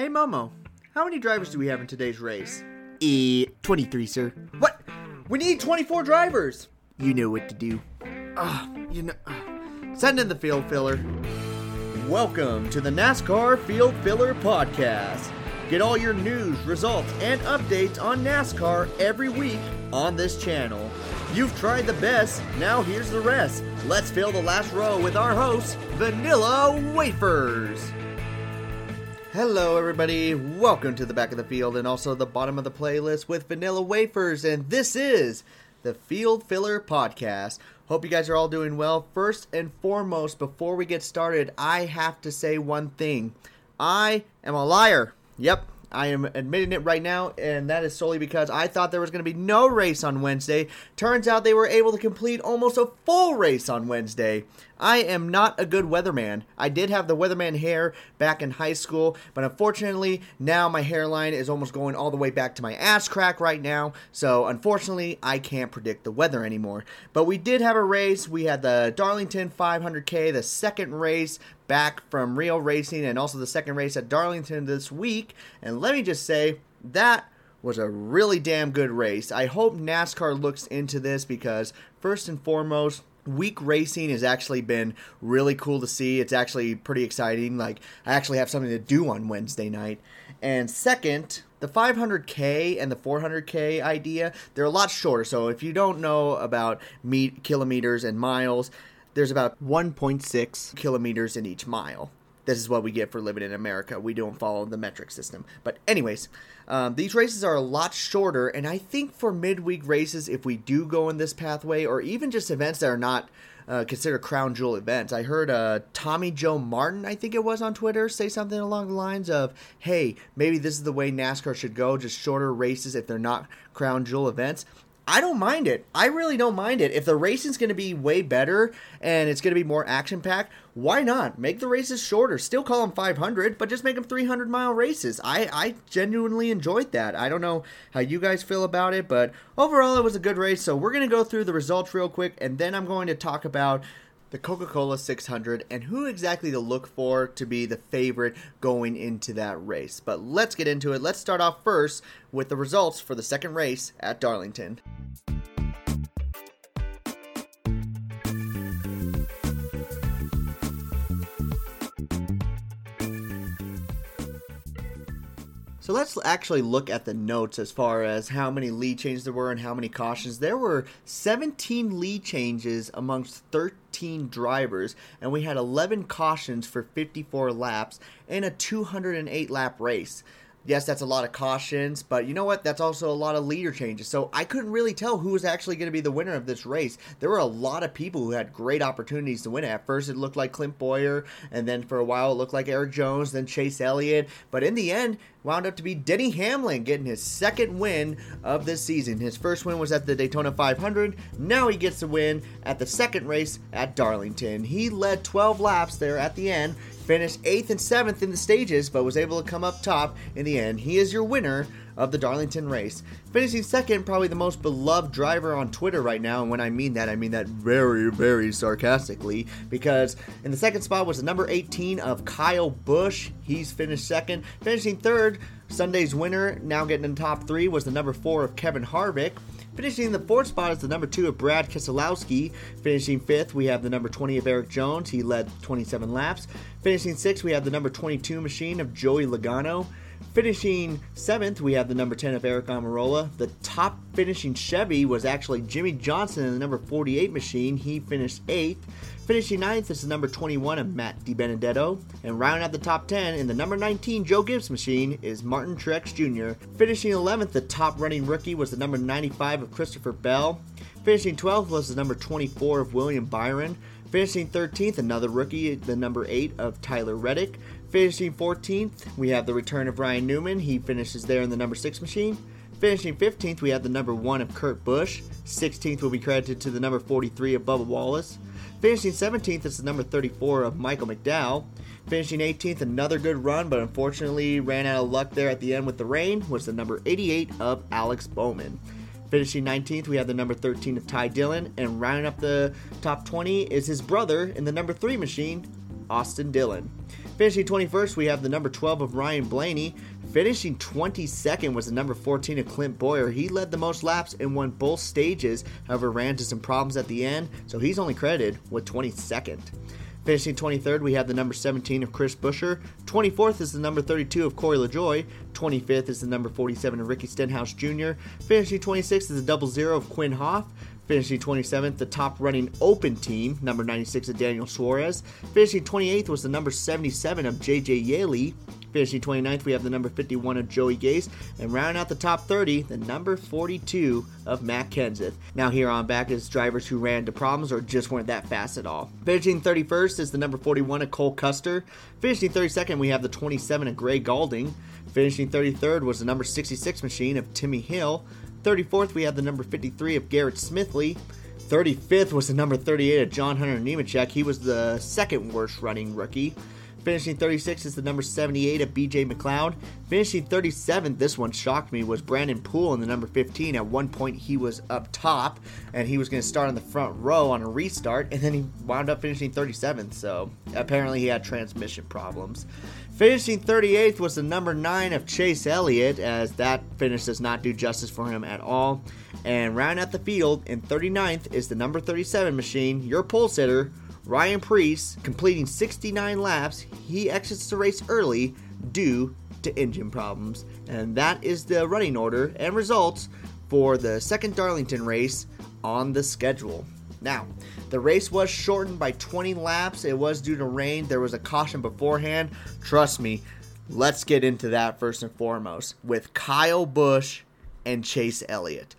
Hey Momo, how many drivers do we have in today's race? E 23, sir. What? We need 24 drivers! You know what to do. Ah, you know. ah. Send in the field filler. Welcome to the NASCAR Field Filler Podcast. Get all your news, results, and updates on NASCAR every week on this channel. You've tried the best, now here's the rest. Let's fill the last row with our host, Vanilla Wafers. Hello, everybody. Welcome to the back of the field and also the bottom of the playlist with Vanilla Wafers, and this is the Field Filler Podcast. Hope you guys are all doing well. First and foremost, before we get started, I have to say one thing I am a liar. Yep, I am admitting it right now, and that is solely because I thought there was going to be no race on Wednesday. Turns out they were able to complete almost a full race on Wednesday. I am not a good weatherman. I did have the weatherman hair back in high school, but unfortunately, now my hairline is almost going all the way back to my ass crack right now. So, unfortunately, I can't predict the weather anymore. But we did have a race. We had the Darlington 500K, the second race back from Rio Racing, and also the second race at Darlington this week. And let me just say, that was a really damn good race. I hope NASCAR looks into this because, first and foremost, week racing has actually been really cool to see. It's actually pretty exciting. Like, I actually have something to do on Wednesday night. And second, the 500k and the 400k idea, they're a lot shorter. So if you don't know about meet kilometers and miles, there's about 1.6 kilometers in each mile. This is what we get for living in America. We don't follow the metric system. But, anyways, um, these races are a lot shorter, and I think for midweek races, if we do go in this pathway, or even just events that are not uh, considered crown jewel events, I heard uh, Tommy Joe Martin, I think it was on Twitter, say something along the lines of, hey, maybe this is the way NASCAR should go, just shorter races if they're not crown jewel events. I don't mind it. I really don't mind it. If the racing's going to be way better and it's going to be more action packed, why not? Make the races shorter. Still call them 500, but just make them 300 mile races. I, I genuinely enjoyed that. I don't know how you guys feel about it, but overall it was a good race. So we're going to go through the results real quick and then I'm going to talk about the Coca Cola 600 and who exactly to look for to be the favorite going into that race. But let's get into it. Let's start off first with the results for the second race at Darlington. So let's actually look at the notes as far as how many lead changes there were and how many cautions. There were 17 lead changes amongst 13 drivers, and we had 11 cautions for 54 laps in a 208 lap race. Yes, that's a lot of cautions, but you know what? That's also a lot of leader changes. So I couldn't really tell who was actually going to be the winner of this race. There were a lot of people who had great opportunities to win. At first, it looked like Clint Bowyer, and then for a while, it looked like Erik Jones, then Chase Elliott. But in the end, wound up to be Denny Hamlin getting his second win of this season. His first win was at the Daytona 500. Now he gets the win at the second race at Darlington. He led 12 laps there at the end, finished 8th and 7th in the stages, but was able to come up top in the end. He is your winner of the Darlington race. Finishing second, probably the most beloved driver on Twitter right now, and when I mean that, I mean that very, very sarcastically, because in the second spot was the number 18 of Kyle Busch. He's finished second. Finishing third, Sunday's winner, now getting in the top three, was the number 4 of Kevin Harvick. Finishing in the fourth spot is the number two of Brad Keselowski. Finishing fifth, we have the number 20 of Erik Jones. He led 27 laps. Finishing sixth, we have the number 22 machine of Joey Logano. Finishing seventh, we have the number 10 of Aric Almirola. The top finishing Chevy was actually Jimmie Johnson in the number 48 machine. He finished eighth. Finishing ninth is the number 21 of Matt DiBenedetto. And rounding out the top 10 in the number 19 Joe Gibbs machine is Martin Truex Jr. Finishing 11th, the top running rookie was the number 95 of Christopher Bell. Finishing 12th was the number 24 of William Byron. Finishing 13th, another rookie, the number 8 of Tyler Reddick. Finishing 14th, we have the return of Ryan Newman. He finishes there in the number 6 machine. Finishing 15th, we have the number 1 of Kurt Busch. 16th will be credited to the number 43 of Bubba Wallace. Finishing 17th is the number 34 of Michael McDowell. Finishing 18th, another good run, but unfortunately ran out of luck there at the end with the rain, was the number 88 of Alex Bowman. Finishing 19th, we have the number 13 of Ty Dillon, and rounding up the top 20 is his brother in the number 3 machine, Austin Dillon. Finishing 21st, we have the number 12 of Ryan Blaney. Finishing 22nd was the number 14 of Clint Bowyer. He led the most laps and won both stages, however, ran into some problems at the end, so he's only credited with 22nd. Finishing 23rd, we have the number 17 of Chris Buescher. 24th is the number 32 of Corey LaJoie. 25th is the number 47 of Ricky Stenhouse Jr. Finishing 26th is the double zero of Quin Houff. Finishing 27th, the top running open team, number 96 of Daniel Suarez. Finishing 28th was the number 77 of JJ Yeley. Finishing 29th, we have the number 51 of Joey Gase. And rounding out the top 30, the number 42 of Matt Kenseth. Now, here on back is drivers who ran into problems or just weren't that fast at all. Finishing 31st is the number 41 of Cole Custer. Finishing 32nd, we have the 27 of Gray Gaulding. Finishing 33rd was the number 66 machine of Timmy Hill. 34th, we have the number 53 of Garrett Smithley. 35th was the number 38 of John Hunter Nemechek. He was the second worst running rookie. Finishing 36 is the number 78 of BJ McLeod. Finishing 37th, this one shocked me, was Brennan Poole in the number 15. At one point, he was up top and he was going to start on the front row on a restart, and then he wound up finishing 37th. So apparently, he had transmission problems. Finishing 38th was the number 9 of Chase Elliott, as that finish does not do justice for him at all. And round out the field in 39th is the number 37 machine, your pole sitter, Ryan Preece, completing 69 laps. He exits the race early due to engine problems. And that is the running order and results for the second Darlington race on the schedule. Now, the race was shortened by 20 laps. It was due to rain. There was a caution beforehand. Trust me, let's get into that first and foremost with Kyle Busch and Chase Elliott.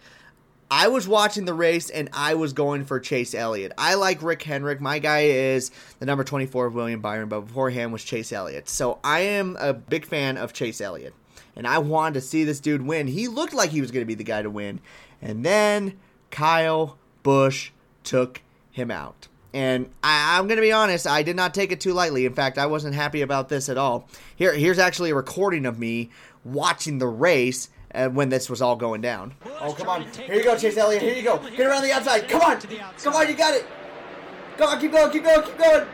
I was watching the race and I was going for Chase Elliott. I like Rick Hendrick. My guy is the number 24 of William Byron, but beforehand was Chase Elliott. So I am a big fan of Chase Elliott. And I wanted to see this dude win. He looked like he was going to be the guy to win. And then Kyle Busch took him out. And I, am going to be honest, I did not take it too lightly. In fact, I wasn't happy about this at all. Here, here's actually a recording of me watching the race uh, when this was all going down. Oh, come on. Here you go, Chase Elliott. Here you go. Get around the outside. Come on. Come on, you got it. Come on, keep going, keep going, keep going.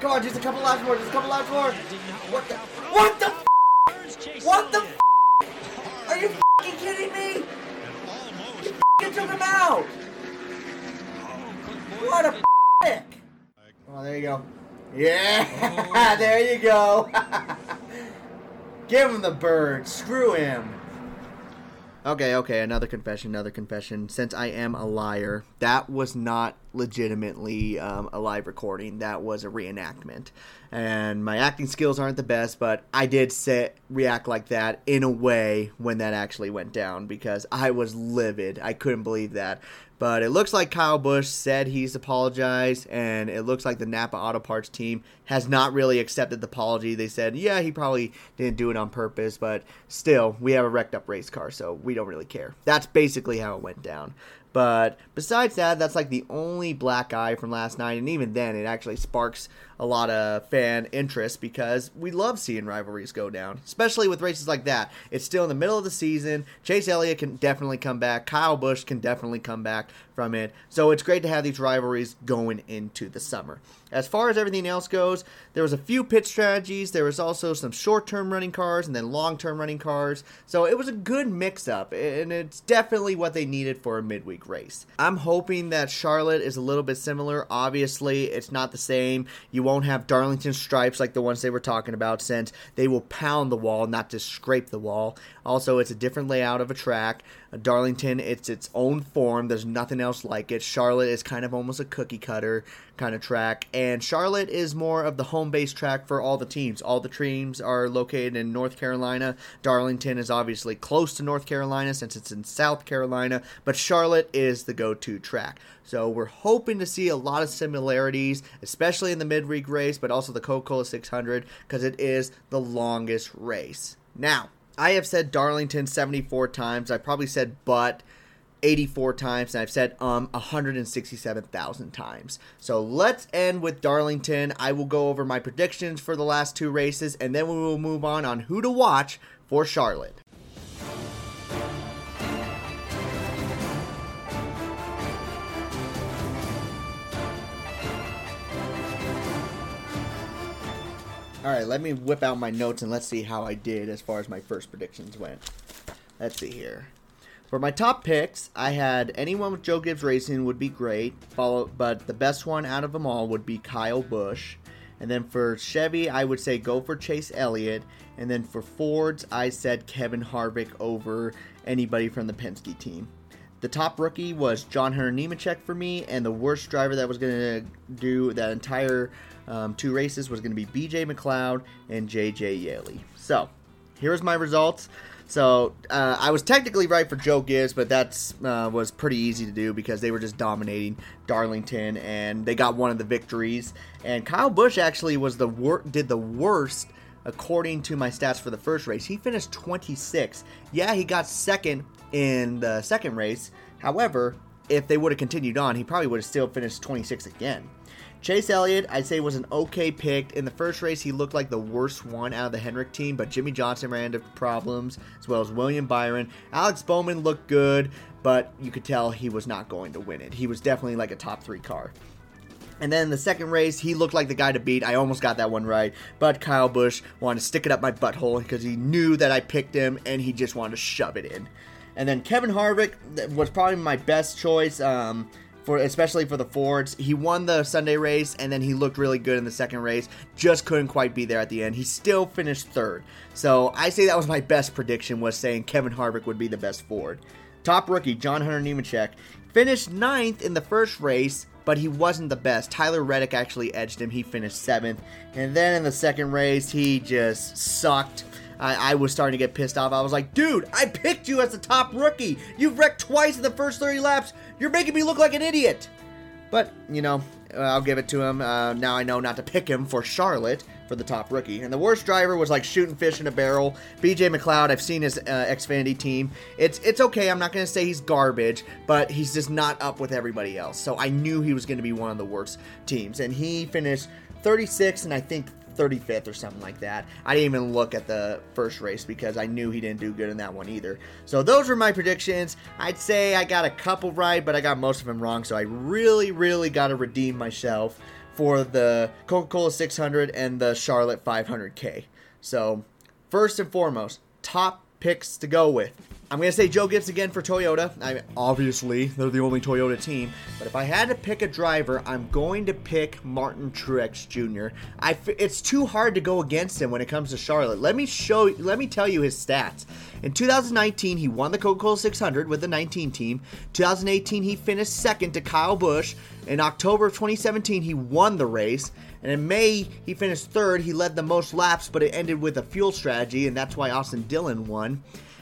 Come on, just a couple laps more, just a couple laps more. What the? What the? F- what the? F- Are you f***ing kidding me? You f***ing took him out. What a dick! Oh, there you go. Yeah, there you go. Give him the bird. Screw him. Okay, okay, another confession, another confession. Since I am a liar, that was not legitimately um, a live recording. That was a reenactment. And my acting skills aren't the best, but I did sit, react like that in a way when that actually went down because I was livid. I couldn't believe that. But it looks like Kyle Busch said he's apologized, and it looks like the Napa Auto Parts team has not really accepted the apology. They said, yeah, he probably didn't do it on purpose, but still, we have a wrecked up race car, so we don't really care. That's basically how it went down. But besides that, that's like the only black eye from last night, and even then, it actually sparks a lot of fan interest because we love seeing rivalries go down, especially with races like that. It's still in the middle of the season. Chase Elliott can definitely come back. Kyle Busch can definitely come back from it. So it's great to have these rivalries going into the summer. As far as everything else goes, there was a few pit strategies. There was also some short-term running cars and then long-term running cars. So it was a good mix-up, and it's definitely what they needed for a midweek race. I'm hoping that Charlotte is a little bit similar. Obviously, it's not the same. You won't have Darlington stripes like the ones they were talking about, since they will pound the wall, not just scrape the wall. Also, it's a different layout of a track. Uh, Darlington, it's its own form. There's nothing else like it. Charlotte is kind of almost a cookie cutter kind of track, and Charlotte is more of the home base track for all the teams. All the teams are located in North Carolina. Darlington is obviously close to North Carolina since it's in South Carolina, but Charlotte is the go to track. So we're hoping to see a lot of similarities, especially in the midweek race, but also the Coca Cola 600 because it is the longest race. Now, I have said Darlington 74 times. I probably said but 84 times, and I've said um 167,000 times. So let's end with Darlington. I will go over my predictions for the last two races, and then we will move on on who to watch for Charlotte. All right, let me whip out my notes and let's see how I did as far as my first predictions went. Let's see here. For my top picks, I had anyone with Joe Gibbs Racing would be great, follow, but the best one out of them all would be Kyle Busch. And then for Chevy, I would say go for Chase Elliott. And then for Fords, I said Kevin Harvick over anybody from the Penske team. The top rookie was John Hunter Nemechek for me, and the worst driver that was going to do that entire um, two races was going to be BJ McLeod and JJ Yeley. So, here's my results. So uh, I was technically right for Joe Gibbs, but that uh, was pretty easy to do because they were just dominating Darlington, and they got one of the victories. And Kyle Busch actually was the wor- did the worst according to my stats for the first race. He finished 26. Yeah, he got second in the second race. However, if they would have continued on, he probably would have still finished 26 again. Chase Elliott, I'd say, was an okay pick. In the first race, he looked like the worst one out of the Hendrick team, but Jimmie Johnson ran into problems, as well as William Byron. Alex Bowman looked good, but you could tell he was not going to win it. He was definitely like a top three car. And then the second race, he looked like the guy to beat. I almost got that one right, but Kyle Busch wanted to stick it up my butthole because he knew that I picked him and he just wanted to shove it in. And then Kevin Harvick was probably my best choice. Um, for especially for the Fords. He won the Sunday race and then he looked really good in the second race. Just couldn't quite be there at the end. He still finished third. So I say that was my best prediction was saying Kevin Harvick would be the best Ford. Top rookie John Hunter Nemechek finished ninth in the first race, but he wasn't the best. Tyler Reddick actually edged him. He finished seventh, and then in the second race he just sucked. I, I, was starting to get pissed off. I was like, dude, I picked you as the top rookie. You've wrecked twice in the first 30 laps. You're making me look like an idiot. But, you know, uh, I'll give it to him. Uh, now I know not to pick him for Charlotte for the top rookie. And the worst driver was like shooting fish in a barrel. BJ McLeod, I've seen his uh, Xfinity team. It's it's okay. I'm not going to say he's garbage, but he's just not up with everybody else. So I knew he was going to be one of the worst teams. And he finished 36 and I think 35th or something like that. I didn't even look at the first race because I knew he didn't do good in that one either. So those were my predictions. I'd say I got a couple right, but I got most of them wrong. So I really, really got to redeem myself for the Coca Cola 600 and the Charlotte 500K. So, first and foremost, top picks to go with. I'm going to say Joe Gibbs again for Toyota. I obviously they're the only Toyota team, but if I had to pick a driver, I'm going to pick Martin Truex Jr. I it's too hard to go against him when it comes to Charlotte. Let me show let me tell you his stats. In 2019, he won the Coca-Cola 600 with the 19 team. 2018, he finished second to Kyle Busch. In October of 2017, he won the race. And in May, he finished third. He led the most laps, but it ended with a fuel strategy, and that's why Austin Dillon won.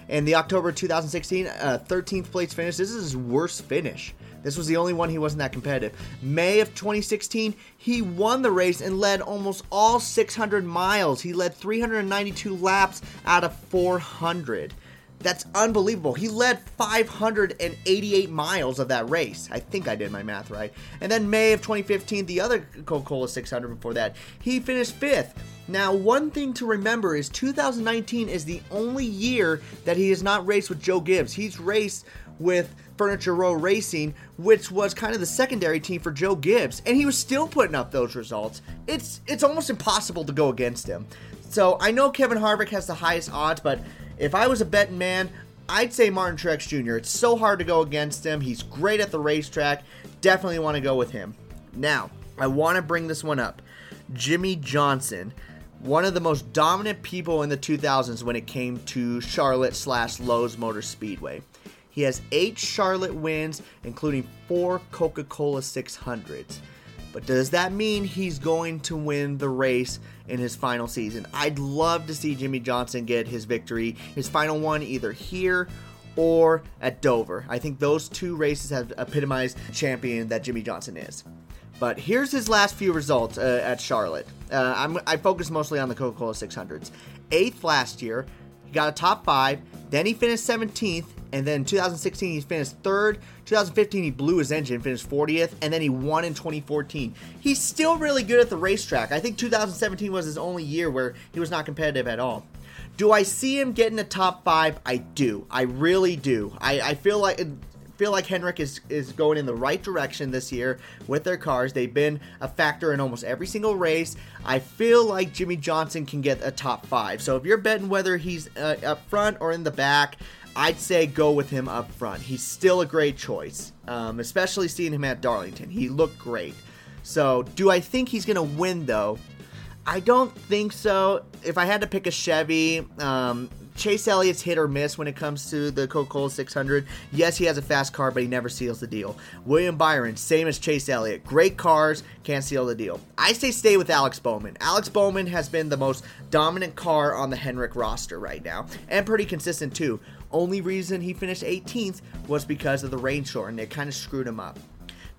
In the October 2016, uh, 13th place finish. This is his worst finish. This was the only one he wasn't that competitive. May of 2016, he won the race and led almost all 600 miles. He led 392 laps out of 400. That's unbelievable. He led 588 miles of that race. I think I did my math right. And then May of 2015, the other Coca Cola 600 before that, he finished fifth. Now, one thing to remember is 2019 is the only year that he has not raced with Joe Gibbs. He's raced with Furniture Row Racing, which was kind of the secondary team for Joe Gibbs, and he was still putting up those results. It's it's almost impossible to go against him. So I know Kevin Harvick has the highest odds, but if I was a betting man, I'd say Martin Truex Jr. It's so hard to go against him. He's great at the racetrack. Definitely want to go with him. Now, I want to bring this one up. Jimmie Johnson, one of the most dominant people in the 2000s when it came to Charlotte slash Lowe's Motor Speedway. He has eight Charlotte wins, including four Coca Cola 600s. But does that mean he's going to win the race in his final season? I'd love to see Jimmie Johnson get his victory, his final one either here or at Dover. I think those two races have epitomized champion that Jimmie Johnson is. But here's his last few results uh, at Charlotte. Uh, i focus mostly on the Coca Cola 600s. Eighth last year, he got a top five. Then he finished 17th and then 2016 he finished third. 2015 he blew his engine, finished 40th, and then he won in 2014. He's still really good at the racetrack. I think 2017 was his only year where he was not competitive at all. Do I see him getting a top five? I do. I really do. I, I feel like feel like Hendrick is, is going in the right direction this year with their cars. They've been a factor in almost every single race. I feel like Jimmie Johnson can get a top five. So if you're betting whether he's uh, up front or in the back, I'd say go with him up front. He's still a great choice, um, especially seeing him at Darlington. He looked great. So, do I think he's going to win, though? I don't think so. If I had to pick a Chevy, um, Chase Elliott's hit or miss when it comes to the Coca Cola 600. Yes, he has a fast car, but he never seals the deal. William Byron, same as Chase Elliott. Great cars, can't seal the deal. I say stay with Alex Bowman. Alex Bowman has been the most dominant car on the Hendrick roster right now, and pretty consistent too. Only reason he finished 18th was because of the rain short, and it kind of screwed him up.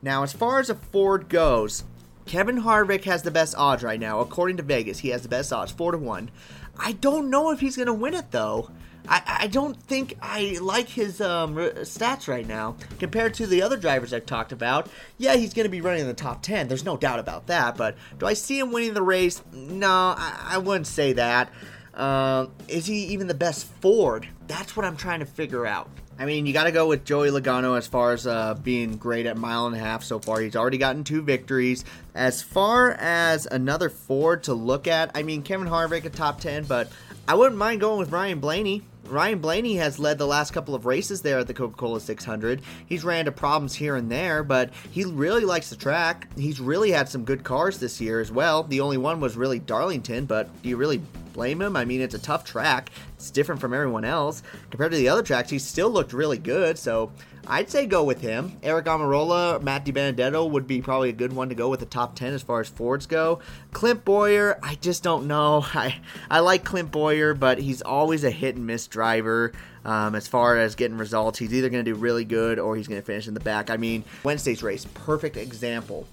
Now, as far as a Ford goes, Kevin Harvick has the best odds right now. According to Vegas, he has the best odds, 4 to 1. I don't know if he's going to win it, though. I, I don't think I like his um, stats right now compared to the other drivers I've talked about. Yeah, he's going to be running in the top 10. There's no doubt about that. But do I see him winning the race? No, I, I wouldn't say that. Uh, is he even the best Ford? That's what I'm trying to figure out. I mean, you got to go with Joey Logano as far as uh, being great at mile and a half so far. He's already gotten two victories. As far as another Ford to look at, I mean, Kevin Harvick a top 10, but I wouldn't mind going with Ryan Blaney. Ryan Blaney has led the last couple of races there at the Coca Cola 600. He's ran into problems here and there, but he really likes the track. He's really had some good cars this year as well. The only one was really Darlington, but do you really blame him? I mean, it's a tough track. It's different from everyone else. Compared to the other tracks, he still looked really good, so I'd say go with him. Aric Almirola, Matt DiBenedetto would be probably a good one to go with the top 10 as far as Fords go. Clint Bowyer, I just don't know. I, I like Clint Bowyer, but he's always a hit and miss driver. Um, as far as getting results, he's either going to do really good or he's going to finish in the back. I mean, Wednesday's race, perfect example.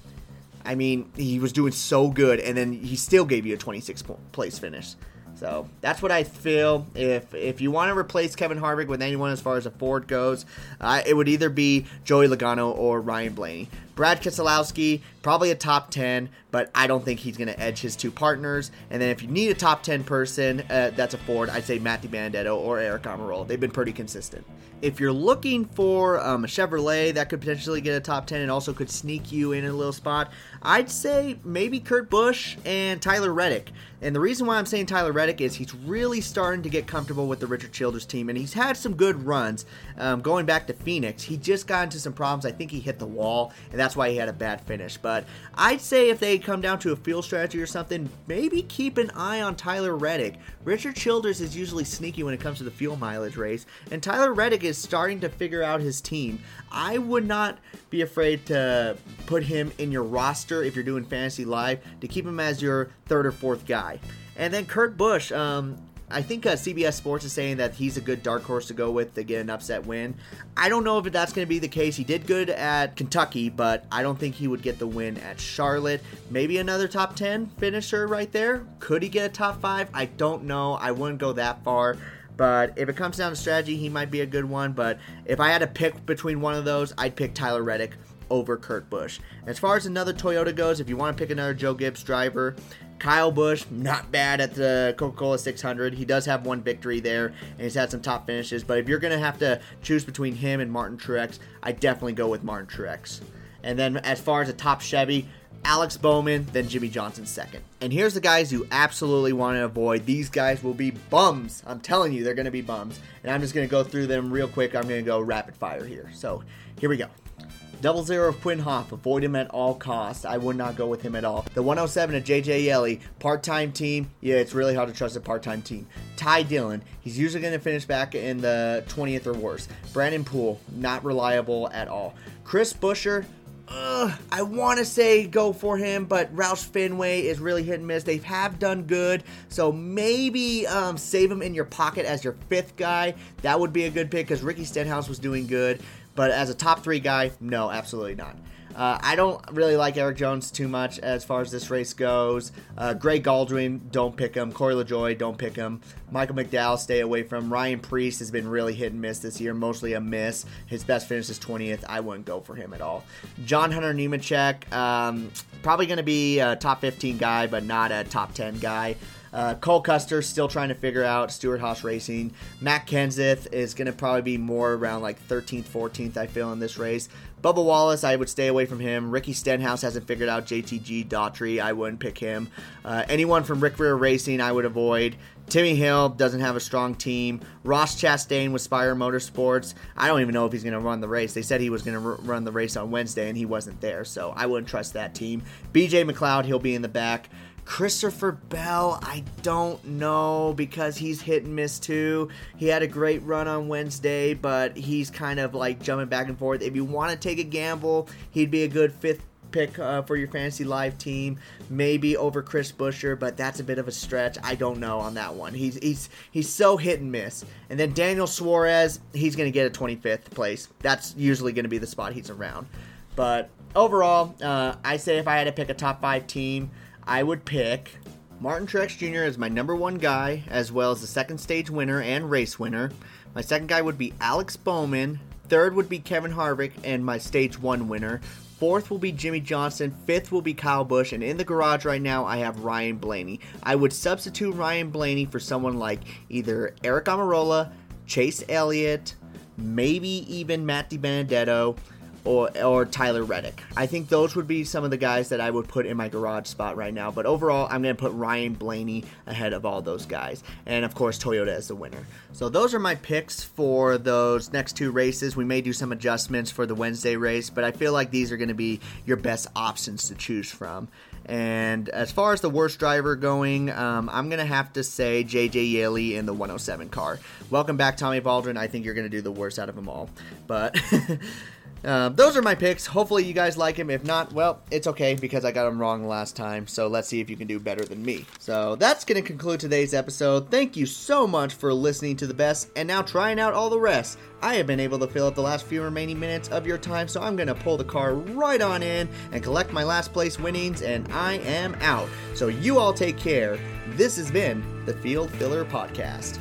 I mean, he was doing so good, and then he still gave you a 26 place finish. So that's what I feel. If if you want to replace Kevin Harvick with anyone as far as a Ford goes, uh, it would either be Joey Logano or Ryan Blaney. Brad Keselowski, probably a top 10, but I don't think he's going to edge his two partners. And then if you need a top 10 person uh, that's a Ford, I'd say Matthew DiBenedetto or Aric Almirola. They've been pretty consistent. If you're looking for um, a Chevrolet that could potentially get a top 10 and also could sneak you in a little spot, I'd say maybe Kurt Busch and Tyler Reddick. And the reason why I'm saying Tyler Reddick is he's really starting to get comfortable with the Richard Childress team, and he's had some good runs. Um, going back to Phoenix, he just got into some problems. I think he hit the wall, and that's why he had a bad finish. But I'd say if they come down to a field strategy or something, maybe keep an eye on Tyler Reddick. Richard Childress is usually sneaky when it comes to the fuel mileage race, and Tyler Reddick is starting to figure out his team. I would not be afraid to put him in your roster if you're doing fantasy live to keep him as your third or fourth guy. And then Kurt Busch, um, I think uh, CBS Sports is saying that he's a good dark horse to go with to get an upset win. I don't know if that's going to be the case. He did good at Kentucky, but I don't think he would get the win at Charlotte. Maybe another top 10 finisher right there. Could he get a top 5? I don't know. I wouldn't go that far. But if it comes down to strategy, he might be a good one. But if I had to pick between one of those, I'd pick Tyler Reddick over Kurt Busch. As far as another Toyota goes, if you want to pick another Joe Gibbs driver, Kyle Busch, not bad at the Coca Cola 600. He does have one victory there, and he's had some top finishes. But if you're going to have to choose between him and Martin Truex, I definitely go with Martin Truex. And then as far as a top Chevy, Alex Bowman, then Jimmie Johnson second. And here's the guys you absolutely want to avoid. These guys will be bums. I'm telling you, they're going to be bums. And I'm just going to go through them real quick. I'm going to go rapid fire here. So here we go. Double zero of Quin Houff, avoid him at all costs. I would not go with him at all. The 107 of JJ Yeley, part time team. Yeah, it's really hard to trust a part time team. Ty Dillon, he's usually going to finish back in the 20th or worse. Brennan Poole, not reliable at all. Chris Buescher, uh, I want to say go for him, but Roush Fenway is really hit and miss. They have done good, so maybe um, save him in your pocket as your fifth guy. That would be a good pick because Ricky Stenhouse was doing good. But as a top three guy, no, absolutely not. Uh, I don't really like Erik Jones too much as far as this race goes. Uh, Greg Gaulding, don't pick him. Corey LaJoie, don't pick him. Michael McDowell, stay away from. Ryan Preece has been really hit and miss this year, mostly a miss. His best finish is 20th. I wouldn't go for him at all. John Hunter Nemechek, um, probably going to be a top 15 guy, but not a top 10 guy. Uh, Cole Custer still trying to figure out Stewart Haas Racing. Matt Kenseth is going to probably be more around like 13th, 14th, I feel, in this race. Bubba Wallace, I would stay away from him. Ricky Stenhouse hasn't figured out JTG Daugherty. I wouldn't pick him. Uh, anyone from Rick Ware Racing, I would avoid. Timmy Hill doesn't have a strong team. Ross Chastain with Spire Motorsports. I don't even know if he's going to run the race. They said he was going to r- run the race on Wednesday, and he wasn't there, so I wouldn't trust that team. BJ McLeod, he'll be in the back. Christopher Bell, I don't know because he's hit and miss too. He had a great run on Wednesday, but he's kind of like jumping back and forth. If you want to take a gamble, he'd be a good fifth pick uh, for your fantasy live team, maybe over Chris Buescher, but that's a bit of a stretch. I don't know on that one. He's he's he's so hit and miss. And then Daniel Suarez, he's going to get a 25th place. That's usually going to be the spot he's around. But overall, uh, I say if I had to pick a top five team, I would pick Martin Truex Jr. as my number one guy, as well as the second stage winner and race winner. My second guy would be Alex Bowman. Third would be Kevin Harvick, and my stage one winner. Fourth will be Jimmie Johnson. Fifth will be Kyle Busch. And in the garage right now, I have Ryan Blaney. I would substitute Ryan Blaney for someone like either Aric Almirola, Chase Elliott, maybe even Matt DiBenedetto or or Tyler Reddick. I think those would be some of the guys that I would put in my garage spot right now. But overall, I'm going to put Ryan Blaney ahead of all those guys, and of course Toyota as the winner. So those are my picks for those next two races. We may do some adjustments for the Wednesday race, but I feel like these are going to be your best options to choose from. And as far as the worst driver going, um, I'm going to have to say JJ Yeley in the 107 car. Welcome back, Tommy Baldwin. I think you're going to do the worst out of them all. But. Uh, those are my picks. Hopefully, you guys like him. If not, well, it's okay because I got him wrong last time. So let's see if you can do better than me. So that's going to conclude today's episode. Thank you so much for listening to the best and now trying out all the rest. I have been able to fill up the last few remaining minutes of your time, so I'm going to pull the car right on in and collect my last place winnings, and I am out. So you all take care. This has been the Field Filler Podcast.